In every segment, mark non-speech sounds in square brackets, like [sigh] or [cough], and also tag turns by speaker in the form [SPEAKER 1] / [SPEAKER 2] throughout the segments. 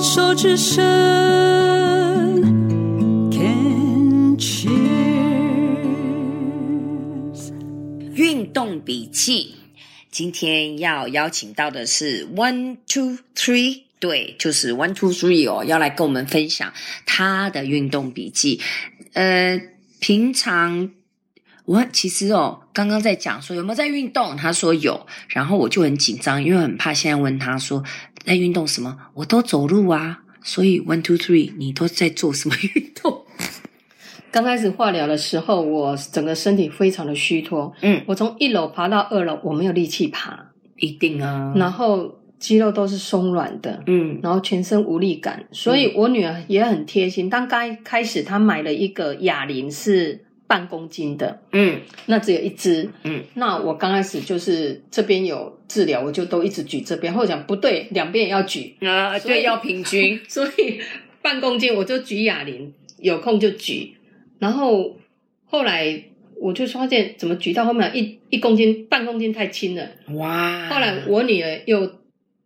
[SPEAKER 1] 手之声，Can cheers。
[SPEAKER 2] 运动笔记，今天要邀请到的是 One Two Three，对，就是 One Two Three 哦，要来跟我们分享他的运动笔记。呃，平常。我其实哦，刚刚在讲说有没有在运动，他说有，然后我就很紧张，因为很怕现在问他说在运动什么，我都走路啊，所以 one two three，你都在做什么运动？[laughs]
[SPEAKER 3] 刚开始化疗的时候，我整个身体非常的虚脱，嗯，我从一楼爬到二楼，我没有力气爬，
[SPEAKER 2] 一定啊，
[SPEAKER 3] 然后肌肉都是松软的，嗯，然后全身无力感，所以我女儿也很贴心，当刚开始她买了一个哑铃是。半公斤的，嗯，那只有一只，嗯，那我刚开始就是这边有治疗，我就都一直举这边，后来讲不对，两边也要举
[SPEAKER 2] 啊，对，要平均，[laughs]
[SPEAKER 3] 所以半公斤我就举哑铃，有空就举，然后后来我就发现怎么举到后面一一公斤半公斤太轻了，哇！后来我女儿又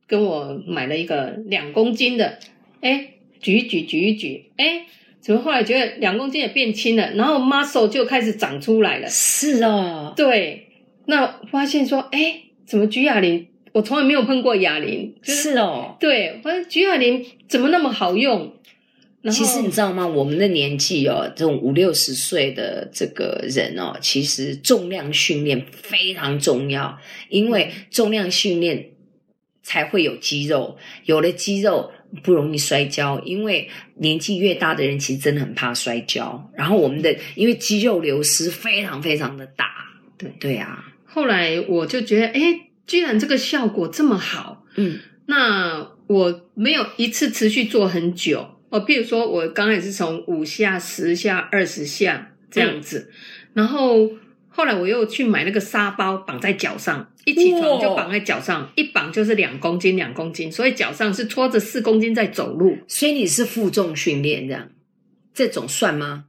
[SPEAKER 3] 跟我买了一个两公斤的，哎，举一举举一举，哎。怎么后来觉得两公斤也变轻了，然后 muscle 就开始长出来了。
[SPEAKER 2] 是哦，
[SPEAKER 3] 对。那发现说，哎，怎么举哑铃？我从来没有碰过哑铃。
[SPEAKER 2] 就是哦，
[SPEAKER 3] 对，发现举哑铃怎么那么好用？
[SPEAKER 2] 其实你知道吗？我们的年纪哦，这种五六十岁的这个人哦，其实重量训练非常重要，因为重量训练才会有肌肉，有了肌肉。不容易摔跤，因为年纪越大的人其实真的很怕摔跤。然后我们的因为肌肉流失非常非常的大，对对啊。
[SPEAKER 3] 后来我就觉得，诶，居然这个效果这么好，嗯，那我没有一次持续做很久哦。譬如说我刚开始是从五下、十下、二十下这样子，嗯，然后。后来我又去买那个沙包绑在脚上，一起床就绑在脚上，一绑就是两公斤，两公斤，所以脚上是拖着四公斤在走路。
[SPEAKER 2] 所以你是负重训练这样，这种算吗？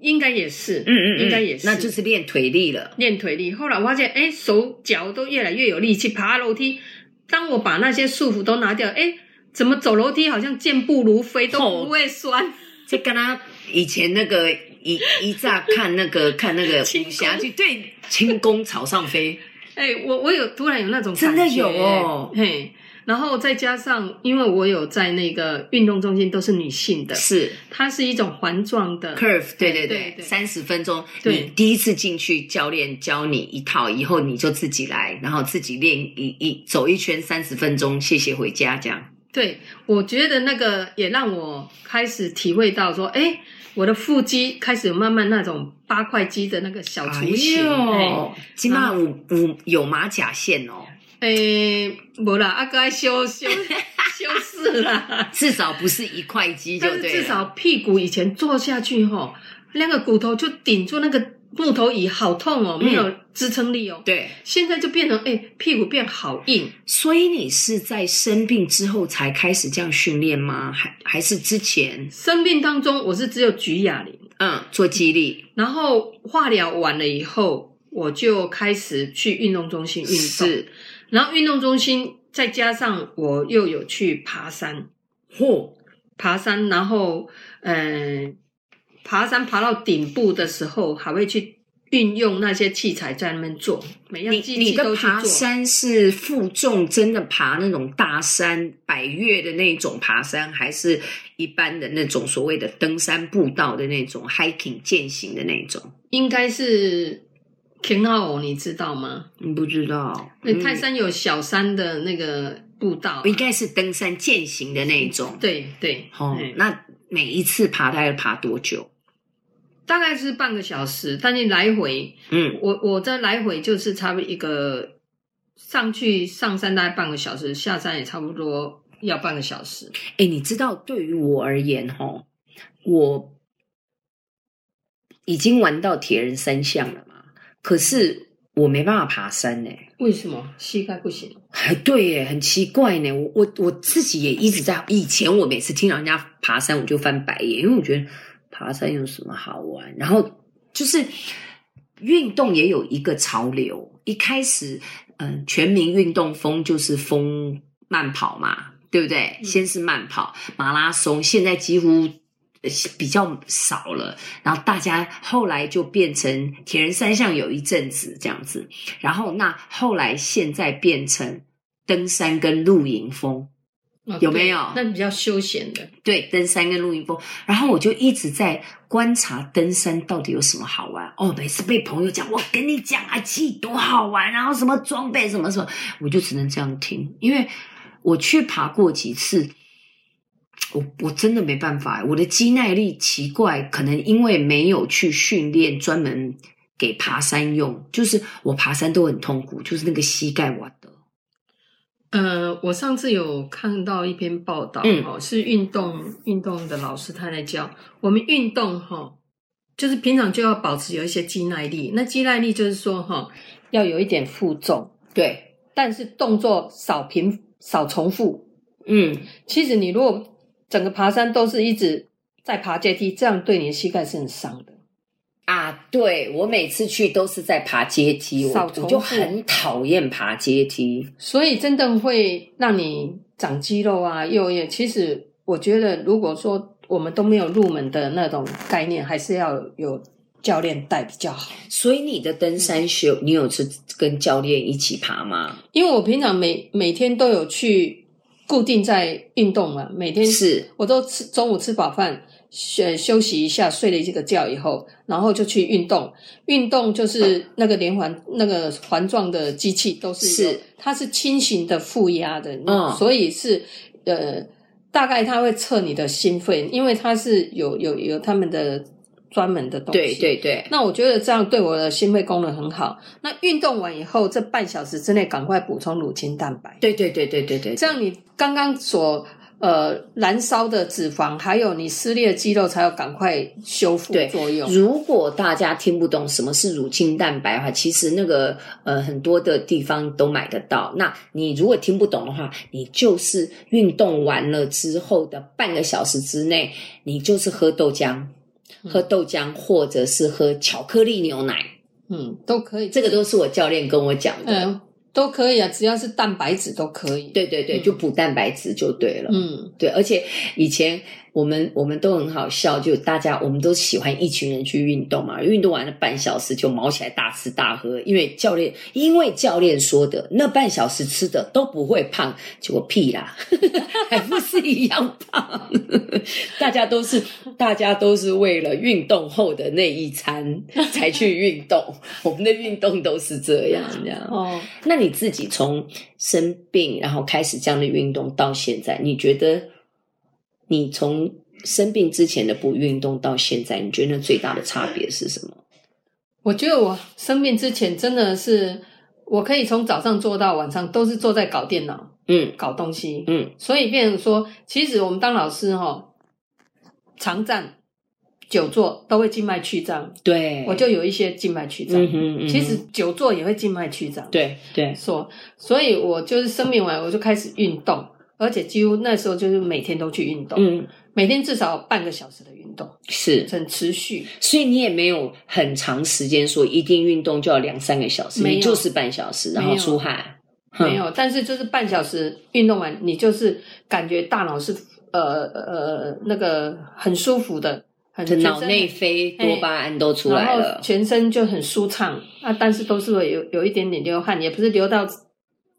[SPEAKER 3] 应该也是，
[SPEAKER 2] 嗯嗯，
[SPEAKER 3] 应该也是，
[SPEAKER 2] 那就是练腿力了。
[SPEAKER 3] 练腿力。后来我发现，哎，手脚都越来越有力气，爬楼梯。当我把那些束缚都拿掉，哎，怎么走楼梯好像健步如飞，都不会酸。
[SPEAKER 2] 就跟他以前那个。一一乍看那个 [laughs] 看那个武侠剧，对，轻功朝上飞。[laughs]
[SPEAKER 3] 哎、欸，我我有突然有那种感觉，
[SPEAKER 2] 真的有哦。
[SPEAKER 3] 嘿，然后再加上，因为我有在那个运动中心，都是女性的，
[SPEAKER 2] 是
[SPEAKER 3] 它是一种环状的
[SPEAKER 2] curve，对对对，三十分钟。你第一次进去，教练教你一套，以后你就自己来，然后自己练一一走一圈三十分钟，谢谢回家这样。
[SPEAKER 3] 对，我觉得那个也让我开始体会到说，哎。我的腹肌开始有慢慢那种八块肌的那个小雏形，哎，
[SPEAKER 2] 起码五五有马甲线哦。
[SPEAKER 3] 诶，无啦，阿哥修修 [laughs] 修饰啦，
[SPEAKER 2] 至少不是一块肌就对。
[SPEAKER 3] 至少屁股以前坐下去吼，那个骨头就顶住那个。木头椅好痛哦，没有支撑力哦。
[SPEAKER 2] 嗯、对，
[SPEAKER 3] 现在就变成哎，屁股变好硬。
[SPEAKER 2] 所以你是在生病之后才开始这样训练吗？还还是之前？
[SPEAKER 3] 生病当中，我是只有举哑铃，
[SPEAKER 2] 嗯，做肌力。
[SPEAKER 3] 然后化疗完了以后，我就开始去运动中心运动。是，然后运动中心再加上我又有去爬山，嚯，爬山，然后嗯。呃爬山爬到顶部的时候，还会去运用那些器材在那边做，每样机器都去做。
[SPEAKER 2] 你的爬山是负重，真的爬那种大山、百越的那种爬山，还是一般的那种所谓的登山步道的那种 hiking 健行的那种？
[SPEAKER 3] 应该是 King Hao，你知道吗？
[SPEAKER 2] 你不知道？
[SPEAKER 3] 那泰山有小山的那个步道，啊，
[SPEAKER 2] 应该是登山健行的那种。
[SPEAKER 3] 对对，
[SPEAKER 2] 哦，那。每一次爬，它要爬多久？
[SPEAKER 3] 大概是半个小时，但你来回，嗯，我我这来回就是差不多一个上去上山大概半个小时，下山也差不多要半个小时。
[SPEAKER 2] 哎，你知道，对于我而言，齁，我已经玩到铁人三项了嘛，可是。我没办法爬山呢，
[SPEAKER 3] 为什么膝盖不行？
[SPEAKER 2] 还对耶，很奇怪呢。我我我自己也一直在。以前我每次听到人家爬山，我就翻白眼，因为我觉得爬山有什么好玩？然后就是运动也有一个潮流，一开始嗯，全民运动风就是风慢跑嘛，对不对？嗯、先是慢跑、马拉松，现在几乎比较少了。然后大家后来就变成铁人三项，有一阵子这样子。然后那后来现在变成登山跟露营风。有没有？
[SPEAKER 3] 那比较休闲的，
[SPEAKER 2] 对，登山跟露营风。然后我就一直在观察登山到底有什么好玩。哦，每次被朋友讲，我跟你讲啊，其实多好玩，然后什么装备什么什么，我就只能这样听。因为我去爬过几次，我我真的没办法，我的肌耐力奇怪，可能因为没有去训练，专门给爬山用，就是我爬山都很痛苦，就是那个膝盖哇。
[SPEAKER 3] 呃，我上次有看到一篇报道，哈、嗯，是运动运动的老师他在教我们运动，哈，就是平常就要保持有一些肌耐力。那肌耐力就是说，哈，要有一点负重，
[SPEAKER 2] 对，
[SPEAKER 3] 但是动作少频少重复。嗯，其实你如果整个爬山都是一直在爬阶梯，这样对你的膝盖是很伤的。
[SPEAKER 2] 啊，对，我每次去都是在爬阶梯，我我就很讨厌爬阶梯，
[SPEAKER 3] 所以真的会让你长肌肉啊。又也其实我觉得，如果说我们都没有入门的那种概念，还是要有教练带比较好。
[SPEAKER 2] 所以你的登山秀，你有是跟教练一起爬吗？
[SPEAKER 3] 因为我平常每每天都有去固定在运动嘛，每天
[SPEAKER 2] 是
[SPEAKER 3] 我都吃中午吃饱饭。休休息一下，睡了一个觉以后，然后就去运动。运动就是那个连环、那个环状的机器，都是
[SPEAKER 2] 是
[SPEAKER 3] 它是轻型的负压的，嗯，所以是呃，大概它会测你的心肺，因为它是有有有他们的专门的东西。
[SPEAKER 2] 对对对。
[SPEAKER 3] 那我觉得这样对我的心肺功能很好。那运动完以后，这半小时之内赶快补充乳清蛋白。
[SPEAKER 2] 对对对对对对，
[SPEAKER 3] 这样你刚刚所。呃，燃烧的脂肪，还有你撕裂的肌肉，才要赶快修复作用。
[SPEAKER 2] 如果大家听不懂什么是乳清蛋白的话，其实那个呃很多的地方都买得到。那你如果听不懂的话，你就是运动完了之后的半个小时之内，你就是喝豆浆，喝豆浆，或者是喝巧克力牛奶，
[SPEAKER 3] 嗯，都可以。
[SPEAKER 2] 这个都是我教练跟我讲的。
[SPEAKER 3] 嗯都可以啊，只要是蛋白质都可以。
[SPEAKER 2] 对对对，就补蛋白质就对了。
[SPEAKER 3] 嗯，
[SPEAKER 2] 对，而且以前。我们我们都很好笑，就大家我们都喜欢一群人去运动嘛，运动完了半小时就毛起来大吃大喝，因为教练因为教练说的那半小时吃的都不会胖，结果屁啦，[laughs] 还不是一样胖。大家都是大家都是为了运动后的那一餐才去运动，[laughs] 我们的运动都是这样这样。哦，那你自己从生病然后开始这样的运动到现在，你觉得？你从生病之前的不运动到现在，你觉得最大的差别是什么？
[SPEAKER 3] 我觉得我生病之前真的是，我可以从早上做到晚上，都是坐在搞电脑，嗯，搞东西，嗯，所以变成说，其实我们当老师哈，常站、久坐都会静脉曲张，
[SPEAKER 2] 对，
[SPEAKER 3] 我就有一些静脉曲张，嗯哼嗯哼，其实久坐也会静脉曲张，
[SPEAKER 2] 对对，
[SPEAKER 3] 说，所以我就是生病完我就开始运动。而且几乎那时候就是每天都去运动，嗯，每天至少半个小时的运动，
[SPEAKER 2] 是
[SPEAKER 3] 很持续。
[SPEAKER 2] 所以你也没有很长时间说一定运动就要两三个小时，没有，就是半小时，然后出汗，
[SPEAKER 3] 没有。但是就是半小时运动完，你就是感觉大脑是呃呃那个很舒服的，很
[SPEAKER 2] 脑内啡多巴胺都出来了，
[SPEAKER 3] 全身就很舒畅啊。但是都是会有有一点点流汗，也不是流到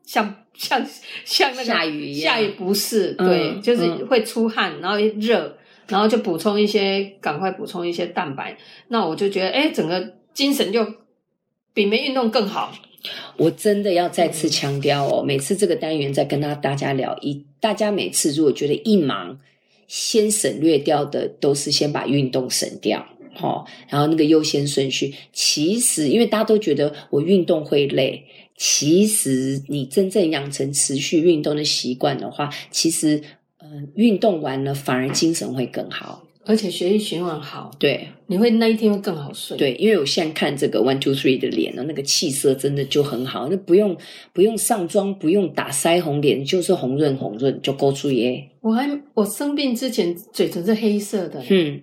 [SPEAKER 3] 像。像像那个
[SPEAKER 2] 下雨一样，
[SPEAKER 3] 下雨不是，对，嗯、就是会出汗，然后热，然后就补充一些，赶快补充一些蛋白。那我就觉得，哎，整个精神就比没运动更好。
[SPEAKER 2] 我真的要再次强调哦，每次这个单元在跟他大家聊，一大家每次如果觉得一忙，先省略掉的都是先把运动省掉，哦，然后那个优先顺序，其实因为大家都觉得我运动会累。其实，你真正养成持续运动的习惯的话，其实，嗯、呃，运动完了反而精神会更好，
[SPEAKER 3] 而且血液循环好。
[SPEAKER 2] 对，
[SPEAKER 3] 你会那一天会更好睡。
[SPEAKER 2] 对，因为我现在看这个 One Two Three 的脸呢，那个气色真的就很好，那不用不用上妆，不用打腮红，脸就是红润红润就勾出耶。
[SPEAKER 3] 我还我生病之前嘴唇是黑色的，
[SPEAKER 2] 嗯。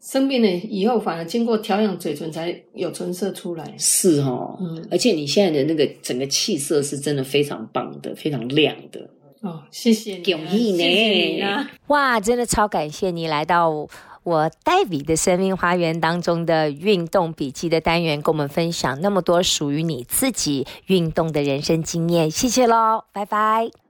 [SPEAKER 3] 生病了以后，反而经过调养，嘴唇才有唇色出来。
[SPEAKER 2] 是哦，嗯，而且你现在的那个整个气色是真的非常棒的，非常亮的。
[SPEAKER 4] 哦，谢谢你、啊，
[SPEAKER 3] 恭喜你，谢谢你啊！
[SPEAKER 2] 哇，真的超感谢你来到我黛比的生命花园当中的运动笔记的单元，跟我们分享那么多属于你自己运动的人生经验，谢谢喽，拜拜。